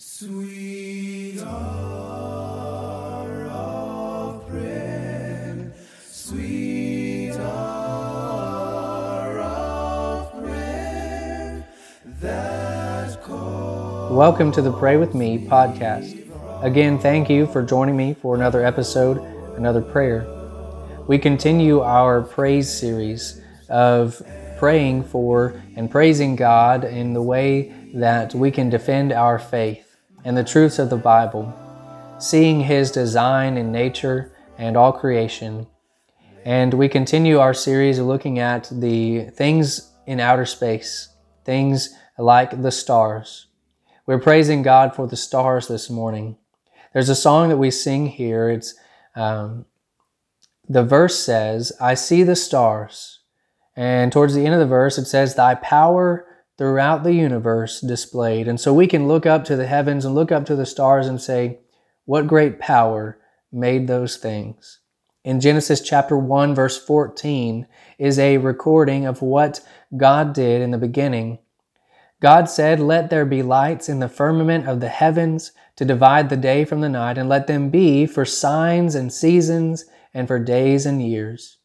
Sweet hour of prayer, sweet hour of prayer. Welcome to the Pray With Me podcast. Again, thank you for joining me for another episode, another prayer. We continue our praise series of praying for and praising God in the way that we can defend our faith and the truths of the Bible, seeing His design in nature and all creation. And we continue our series looking at the things in outer space, things like the stars. We're praising God for the stars this morning. There's a song that we sing here. It's um, the verse says, "I see the stars," and towards the end of the verse it says, "Thy power throughout the universe displayed. And so we can look up to the heavens and look up to the stars and say, What great power made those things? In Genesis chapter 1, verse 14, is a recording of what God did in the beginning. God said, Let there be lights in the firmament of the heavens to divide the day from the night, and let them be for signs and seasons and for days and years.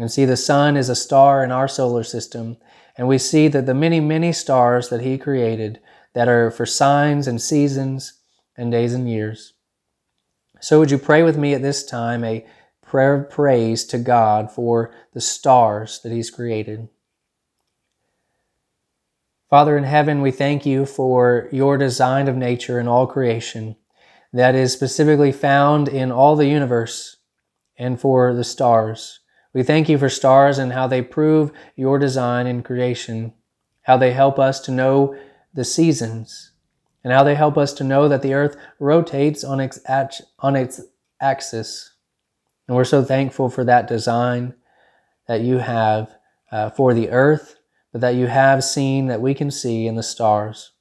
And see, the sun is a star in our solar system, and we see that the many, many stars that He created that are for signs and seasons and days and years. So, would you pray with me at this time a prayer of praise to God for the stars that He's created? Father in heaven, we thank you for your design of nature and all creation that is specifically found in all the universe and for the stars. We thank you for stars and how they prove your design in creation, how they help us to know the seasons, and how they help us to know that the earth rotates on its, on its axis. And we're so thankful for that design that you have uh, for the earth, but that you have seen that we can see in the stars.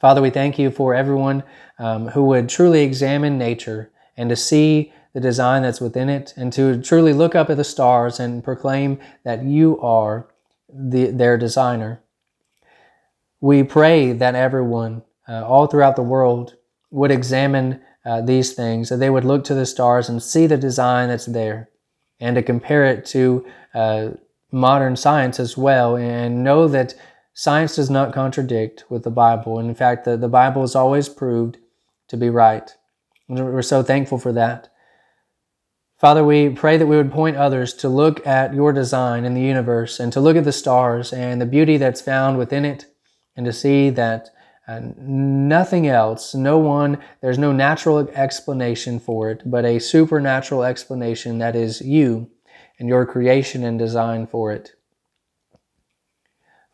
Father, we thank you for everyone um, who would truly examine nature and to see the design that's within it, and to truly look up at the stars and proclaim that you are the, their designer. We pray that everyone, uh, all throughout the world, would examine uh, these things, that they would look to the stars and see the design that's there, and to compare it to uh, modern science as well, and know that science does not contradict with the Bible. And in fact, the, the Bible is always proved to be right. We're so thankful for that. Father, we pray that we would point others to look at your design in the universe and to look at the stars and the beauty that's found within it and to see that uh, nothing else, no one, there's no natural explanation for it, but a supernatural explanation that is you and your creation and design for it.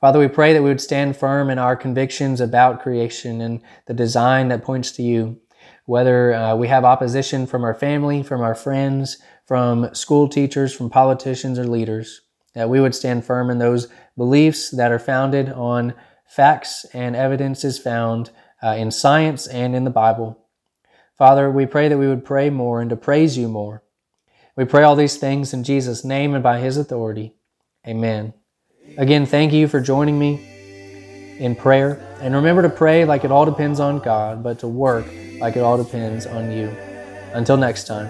Father, we pray that we would stand firm in our convictions about creation and the design that points to you whether uh, we have opposition from our family, from our friends, from school teachers, from politicians or leaders, that we would stand firm in those beliefs that are founded on facts and evidences found uh, in science and in the Bible. Father, we pray that we would pray more and to praise you more. We pray all these things in Jesus' name and by his authority. Amen. Again, thank you for joining me in prayer. And remember to pray like it all depends on God, but to work like it all depends on you. Until next time.